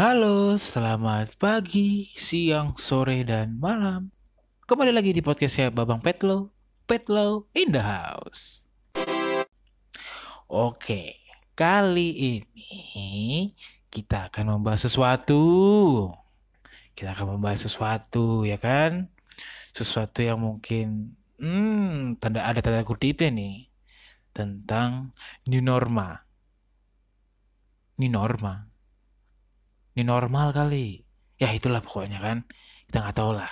Halo, selamat pagi, siang, sore, dan malam. Kembali lagi di podcastnya Babang Petlo, Petlo in the house. Oke, kali ini kita akan membahas sesuatu. Kita akan membahas sesuatu, ya kan? Sesuatu yang mungkin, hmm, tanda ada tanda kutipnya nih tentang new norma. New norma ini normal kali. Ya itulah pokoknya kan. Kita nggak tahu lah.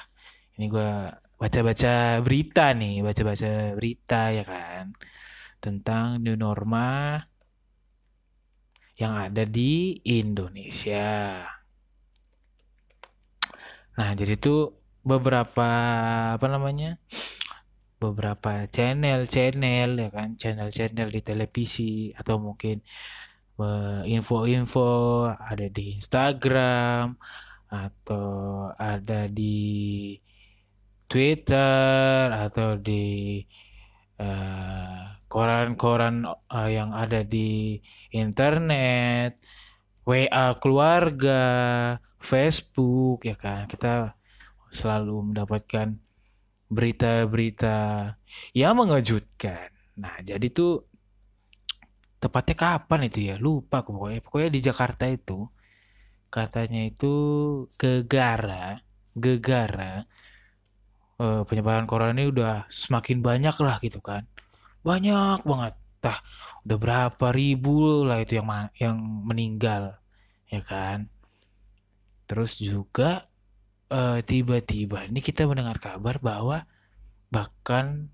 Ini gue baca-baca berita nih baca-baca berita ya kan tentang new norma yang ada di Indonesia. Nah jadi itu beberapa apa namanya beberapa channel-channel ya kan channel-channel di televisi atau mungkin info-info ada di Instagram atau ada di Twitter atau di koran-koran uh, uh, yang ada di internet, WA keluarga, Facebook ya kan. Kita selalu mendapatkan berita-berita yang mengejutkan. Nah, jadi tuh tepatnya kapan itu ya? Lupa aku pokoknya. Pokoknya di Jakarta itu katanya itu gegara gegara uh, penyebaran corona ini udah semakin banyak lah gitu kan. Banyak banget. Tah udah berapa ribu lah itu yang yang meninggal ya kan? Terus juga tiba tiba-tiba ini kita mendengar kabar bahwa bahkan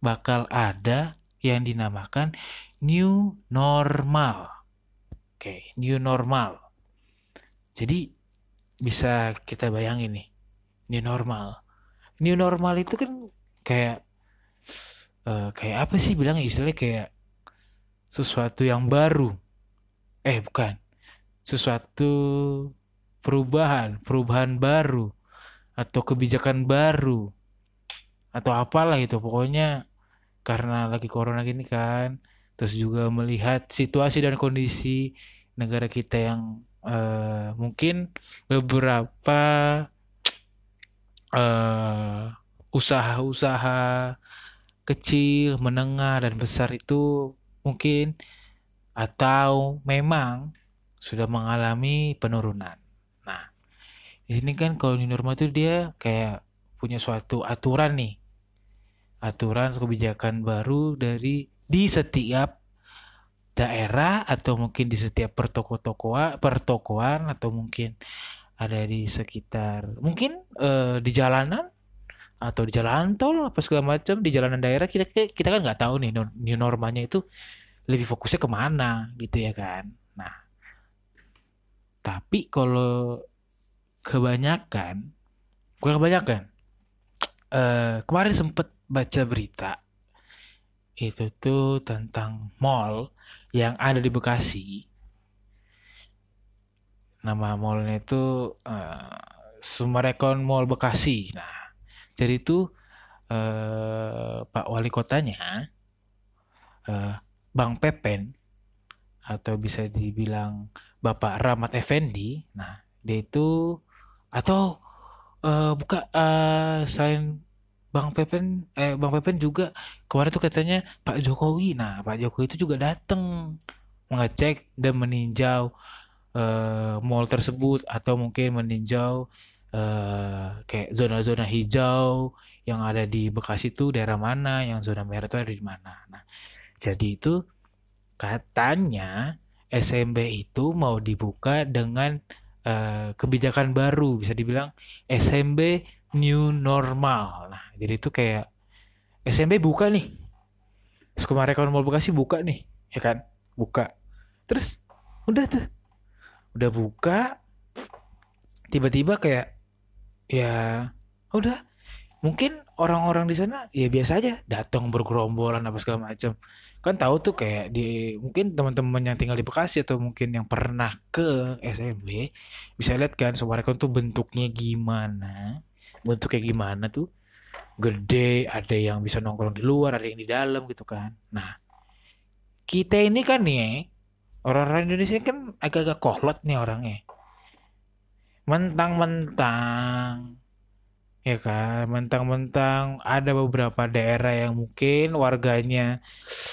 bakal ada yang dinamakan new normal. Oke, new normal. Jadi bisa kita bayangin nih, new normal. New normal itu kan kayak uh, kayak apa sih bilangnya istilahnya kayak sesuatu yang baru. Eh, bukan. Sesuatu perubahan, perubahan baru atau kebijakan baru atau apalah itu pokoknya karena lagi corona gini kan terus juga melihat situasi dan kondisi negara kita yang uh, mungkin beberapa usaha usaha-usaha kecil, menengah dan besar itu mungkin atau memang sudah mengalami penurunan. Nah, di sini kan kalau di norma itu dia kayak punya suatu aturan nih aturan kebijakan baru dari di setiap daerah atau mungkin di setiap pertoko-tokoan pertokoan atau mungkin ada di sekitar mungkin uh, di jalanan atau di jalan tol apa segala macam di jalanan daerah kita kita kan nggak tahu nih new normanya itu lebih fokusnya ke mana gitu ya kan? Nah tapi kalau kebanyakan bukan kebanyakan uh, kemarin sempet baca berita itu tuh tentang mall yang ada di Bekasi. Nama mallnya itu uh, Sumarekon Mall Bekasi. Nah, jadi itu uh, Pak Wali Kotanya, uh, Bang Pepen, atau bisa dibilang Bapak Rahmat Effendi. Nah, dia itu atau uh, buka uh, selain Bang Pepen eh Bang Pepen juga kemarin tuh katanya Pak Jokowi. Nah, Pak Jokowi itu juga datang mengecek dan meninjau uh, mall tersebut atau mungkin meninjau uh, kayak zona-zona hijau yang ada di Bekasi itu daerah mana, yang zona merah itu ada di mana. Nah, jadi itu katanya SMB itu mau dibuka dengan uh, kebijakan baru, bisa dibilang SMB new normal. Nah, jadi itu kayak SMB buka nih. Sukumarekon Mall Bekasi buka nih, ya kan? Buka. Terus udah tuh. Udah buka. Tiba-tiba kayak ya udah mungkin orang-orang di sana ya biasa aja datang bergerombolan apa segala macam kan tahu tuh kayak di mungkin teman-teman yang tinggal di Bekasi atau mungkin yang pernah ke SMB bisa lihat kan Sumarekon tuh bentuknya gimana bentuk kayak gimana tuh? Gede ada yang bisa nongkrong di luar ada yang di dalam gitu kan. Nah kita ini kan nih orang-orang Indonesia kan agak-agak kolot nih orangnya. Mentang-mentang ya kan? Mentang-mentang ada beberapa daerah yang mungkin warganya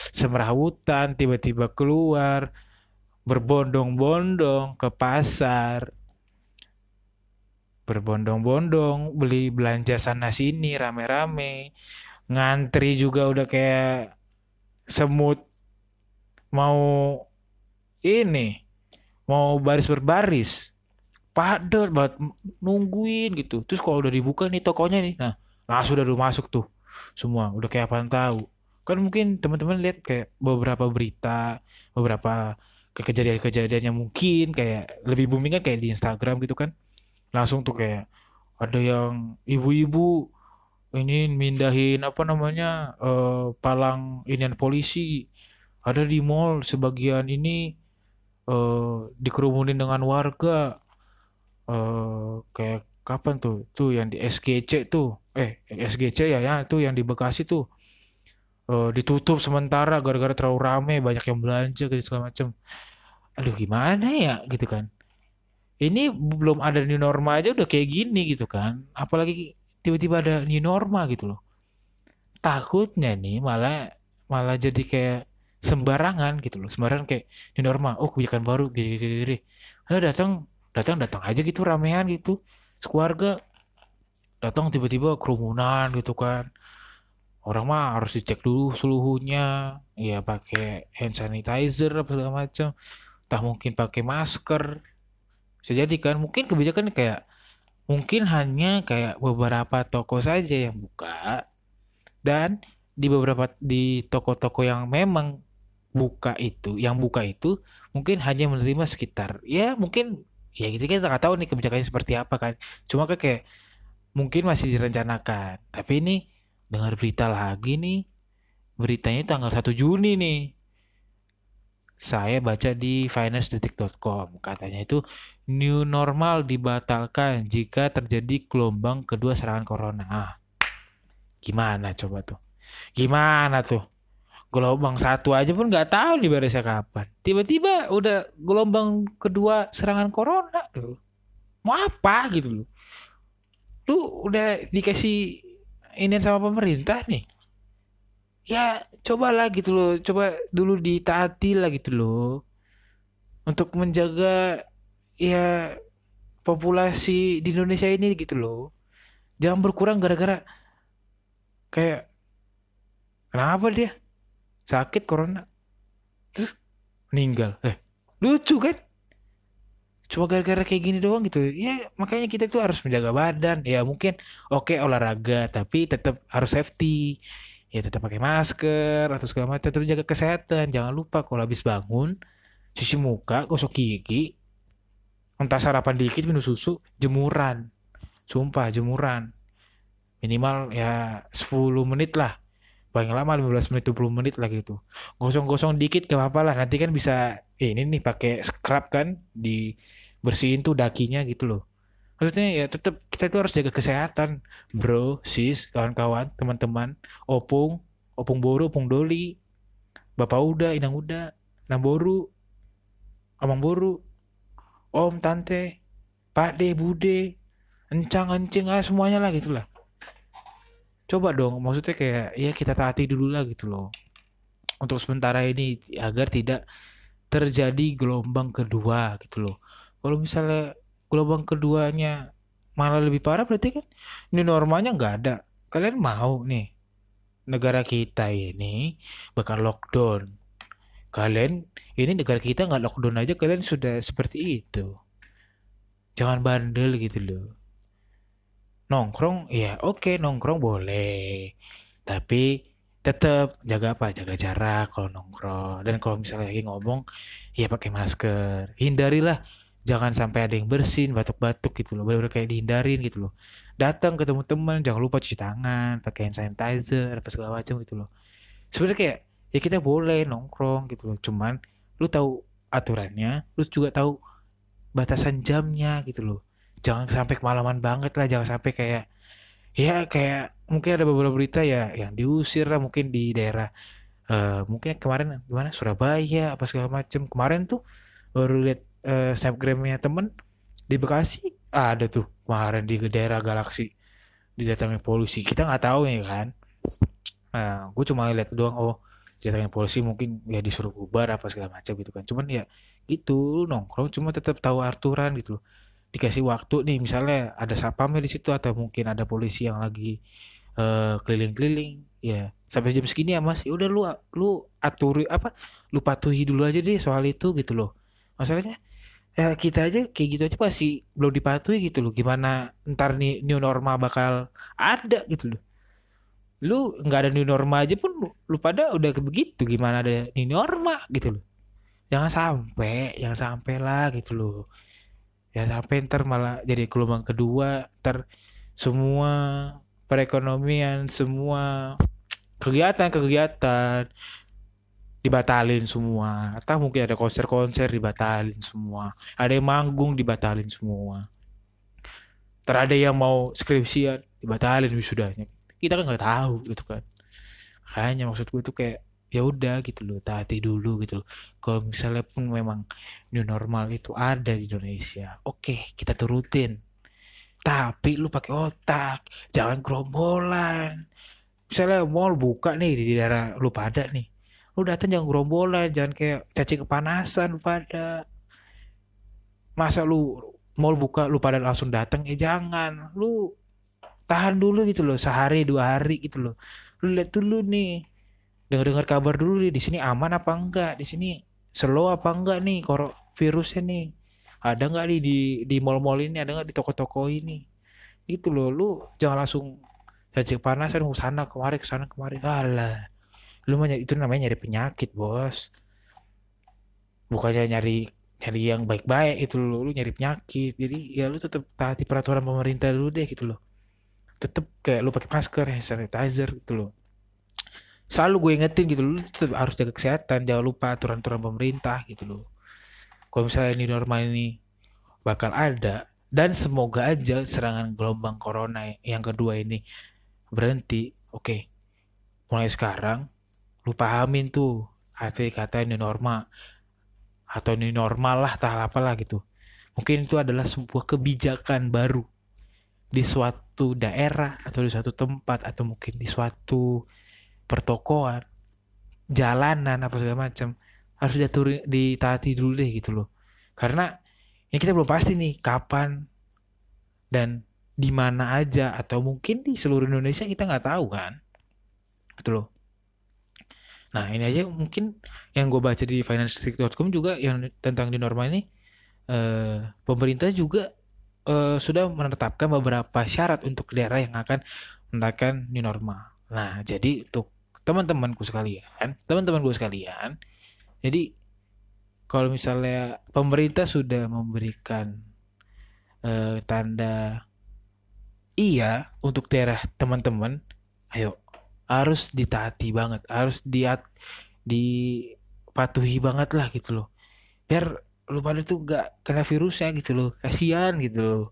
semerahutan tiba-tiba keluar berbondong-bondong ke pasar berbondong-bondong beli belanja sana sini rame-rame. Ngantri juga udah kayak semut. Mau ini mau baris berbaris. Padat banget nungguin gitu. Terus kalau udah dibuka nih tokonya nih nah langsung udah masuk tuh. Semua udah kayak apa tahu. Kan mungkin teman-teman lihat kayak beberapa berita beberapa kejadian-kejadian yang mungkin kayak lebih booming kan kayak di Instagram gitu kan langsung tuh kayak ada yang ibu-ibu ini mindahin apa namanya uh, palang inian polisi. Ada di mall sebagian ini uh, dikerumunin dengan warga. Uh, kayak kapan tuh? Tuh yang di SGC tuh. Eh SGC ya ya tuh yang di Bekasi tuh. Uh, ditutup sementara gara-gara terlalu rame banyak yang belanja gitu segala macam aduh gimana ya gitu kan ini belum ada new norma aja udah kayak gini gitu kan. Apalagi tiba-tiba ada new norma gitu loh. Takutnya nih malah malah jadi kayak sembarangan gitu loh. Sembarangan kayak new norma. Oh kebijakan baru. Gini gini, gini. datang datang datang aja gitu ramean gitu. Sekeluarga datang tiba-tiba kerumunan gitu kan. Orang mah harus dicek dulu suhunya. Ya pakai hand sanitizer apa segala macam. Tak mungkin pakai masker bisa jadi kan. Mungkin kebijakan kayak mungkin hanya kayak beberapa toko saja yang buka. Dan di beberapa di toko-toko yang memang buka itu yang buka itu mungkin hanya menerima sekitar ya mungkin ya gitu kita nggak tahu nih kebijakannya seperti apa kan. Cuma kan kayak mungkin masih direncanakan. Tapi ini dengar berita lagi nih. Beritanya tanggal 1 Juni nih. Saya baca di financedetik.com katanya itu new normal dibatalkan jika terjadi gelombang kedua serangan corona ah, gimana coba tuh gimana tuh gelombang satu aja pun nggak tahu nih beresnya kapan. Tiba-tiba udah gelombang kedua serangan corona tuh. Mau apa gitu loh. Lu udah dikasih ini sama pemerintah nih. Ya cobalah gitu loh. Coba dulu ditaati lah gitu loh. Untuk menjaga ya populasi di Indonesia ini gitu loh. Jangan berkurang gara-gara kayak kenapa dia? Sakit corona. Terus meninggal. Eh lucu kan? Cuma gara-gara kayak gini doang gitu. Ya makanya kita tuh harus menjaga badan. Ya mungkin oke okay, olahraga tapi tetap harus safety. Ya tetap pakai masker atau segala macam. Tetap jaga kesehatan. Jangan lupa kalau habis bangun cuci muka gosok gigi entah sarapan dikit minum susu jemuran. Sumpah jemuran. Minimal ya 10 menit lah. Paling lama 15 menit 20 menit lah gitu. Gosong-gosong dikit gak apa-apa lah. Nanti kan bisa eh, ini nih pakai scrub kan di bersihin tuh dakinya gitu loh. Maksudnya ya tetap kita tuh harus jaga kesehatan. Bro sis kawan-kawan teman-teman opung opung boru opung doli bapak udah inang udah namboru amang boru om tante pak de bude encang encing ah semuanya lah gitulah coba dong maksudnya kayak ya kita taati dulu lah gitu loh. Untuk sementara ini agar tidak terjadi gelombang kedua gitu loh. Kalau misalnya gelombang keduanya malah lebih parah berarti kan ini normanya nggak ada. Kalian mau nih negara kita ini bakal lockdown kalian ini negara kita nggak lockdown aja kalian sudah seperti itu. Jangan bandel gitu loh. Nongkrong ya oke okay, nongkrong boleh. Tapi tetap jaga apa? Jaga jarak kalau nongkrong. Dan kalau misalnya lagi ngomong ya pakai masker. Hindarilah. Jangan sampai ada yang bersin batuk-batuk gitu loh. Benar-benar kayak dihindarin gitu loh. Datang ketemu teman jangan lupa cuci tangan pakai hand sanitizer apa segala macam gitu loh. Sebenarnya kayak ya kita boleh nongkrong gitu loh. Cuman lu tahu aturannya lu juga tahu batasan jamnya gitu loh. Jangan sampai kemalaman banget lah jangan sampai kayak ya kayak mungkin ada beberapa berita ya yang diusir lah mungkin di daerah eh mungkin kemarin gimana Surabaya apa segala macem. Kemarin tuh baru lihat eh, snapgramnya temen di Bekasi ada tuh kemarin di daerah Galaksi didatangi polisi. Kita nggak tahu ya kan? Nah gue cuma lihat doang oh didatangi polisi mungkin ya disuruh bubar apa segala macam gitu kan. Cuman ya itu nongkrong cuma tetap tahu aturan gitu dikasih waktu nih misalnya ada satpamnya di situ atau mungkin ada polisi yang lagi eh, keliling-keliling ya sampai jam segini ya mas. Ya udah lu lu aturi apa lu patuhi dulu aja deh soal itu gitu loh. Masalahnya ya kita aja kayak gitu aja pasti belum dipatuhi gitu loh. Gimana ntar nih new normal bakal ada gitu loh lu nggak ada new normal aja pun lu, pada udah ke begitu gimana ada new normal gitu loh. Jangan sampai jangan sampai lah gitu loh. Ya sampai ntar malah jadi gelombang kedua ntar semua perekonomian semua kegiatan-kegiatan dibatalin semua. Atau mungkin ada konser-konser dibatalin semua. Ada yang manggung dibatalin semua. Ntar ada yang mau skripsian dibatalin wisudanya kita kan nggak tahu gitu kan. Hanya maksud gue tuh kayak ya udah gitu loh taati dulu gitu kalau misalnya pun memang new normal itu ada di Indonesia oke kita turutin. Tapi lu pakai otak jangan gerombolan. Misalnya mall buka nih di daerah lu pada nih lu datang jangan gerombolan jangan kayak cacing kepanasan lu pada. Masa lu mall buka lu pada langsung datang? Eh jangan. Lu tahan dulu gitu loh sehari dua hari gitu loh. Lu lihat dulu nih dengar-dengar kabar dulu nih di sini aman apa enggak? Di sini slow apa enggak nih koro virusnya nih? Ada nggak nih di di mall-mall ini ada nggak di toko-toko ini? Gitu loh lu jangan langsung cacing kepanasan ke sana kemari ke sana kemari. Alah lu mah nyari- itu namanya nyari penyakit bos. Bukannya nyari nyari yang baik-baik itu lo lu nyari penyakit. Jadi ya lu tetap taati peraturan pemerintah dulu deh gitu loh tetap kayak lu pakai masker hand sanitizer gitu loh. Selalu gue ingetin gitu lu tetap harus jaga kesehatan jangan lupa aturan-aturan pemerintah gitu loh. Kalau misalnya ini normal ini bakal ada dan semoga aja serangan gelombang corona yang kedua ini berhenti. Oke mulai sekarang lu pahamin tuh arti kata ini normal atau ini normal lah tak apalah gitu. Mungkin itu adalah sebuah kebijakan baru di suatu daerah atau di suatu tempat atau mungkin di suatu pertokoan jalanan apa segala macam harus diatur ditaati dulu deh gitu loh. Karena ini kita belum pasti nih kapan dan di mana aja atau mungkin di seluruh Indonesia kita nggak tahu kan gitu loh. Nah ini aja mungkin yang gue baca di financial.com juga yang tentang di normal ini eh, pemerintah juga eh, sudah menetapkan beberapa syarat untuk daerah yang akan menerapkan new normal nah jadi untuk teman-temanku sekalian teman-teman gue sekalian jadi kalau misalnya pemerintah sudah memberikan eh, tanda iya untuk daerah teman-teman, ayo harus ditaati banget, harus diat dipatuhi banget lah gitu loh. Biar lu pada tuh gak kena virusnya gitu loh, kasihan gitu loh.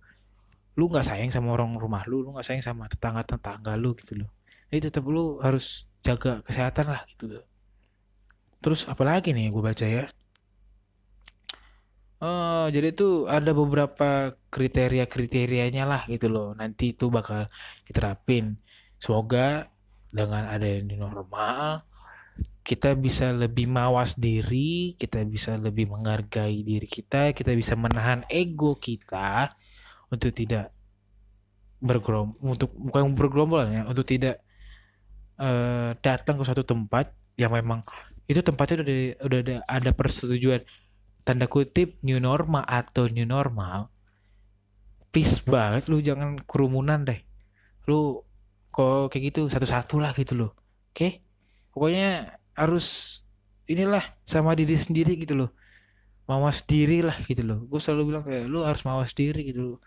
Lu nggak sayang sama orang rumah lu, lu nggak sayang sama tetangga-tetangga lu gitu loh. Jadi tetap lu harus jaga kesehatan lah gitu loh. Terus apalagi nih gue baca ya. Oh, jadi tuh ada beberapa kriteria-kriterianya lah gitu loh. Nanti itu bakal diterapin. Semoga dengan ada yang new normal, kita bisa lebih mawas diri, kita bisa lebih menghargai diri kita, kita bisa menahan ego kita untuk tidak bergerom, untuk bukan bergerombol ya, untuk tidak eh, datang ke suatu tempat yang memang itu tempatnya udah udah ada, ada persetujuan. Tanda kutip new normal atau new normal please banget lu jangan kerumunan deh. Lu kok kayak gitu satu-satu lah gitu loh. Oke? Pokoknya harus inilah sama diri sendiri gitu loh. Mawas diri lah gitu loh. Gue selalu bilang kayak lu harus mawas diri gitu loh.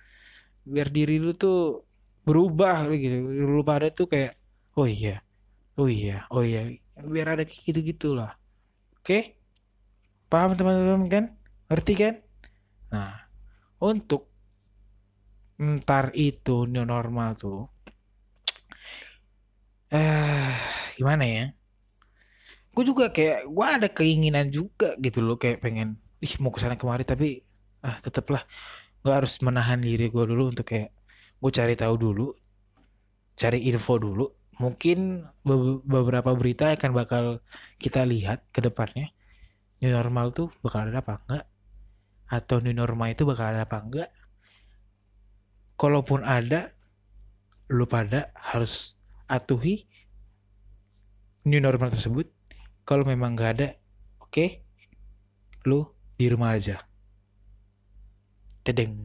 Biar diri lu tuh berubah gitu. Lu pada tuh kayak oh iya oh iya oh iya. Biar ada kayak gitu gitulah oke? Paham teman-teman kan? Ngerti kan? Nah untuk ntar itu new normal tuh eh gimana ya gue juga kayak gue ada keinginan juga gitu loh kayak pengen ih mau ke sana kemari tapi ah tetaplah. Gue harus menahan diri gue dulu untuk kayak gue cari tahu dulu cari info dulu. Mungkin beberapa berita akan bakal kita lihat ke depannya. New normal tuh bakal ada apa enggak? Atau new normal itu bakal ada apa enggak? Kalaupun ada lu pada harus atuhi new normal tersebut kalau memang nggak ada oke. Okay, lu di rumah aja. Dedeng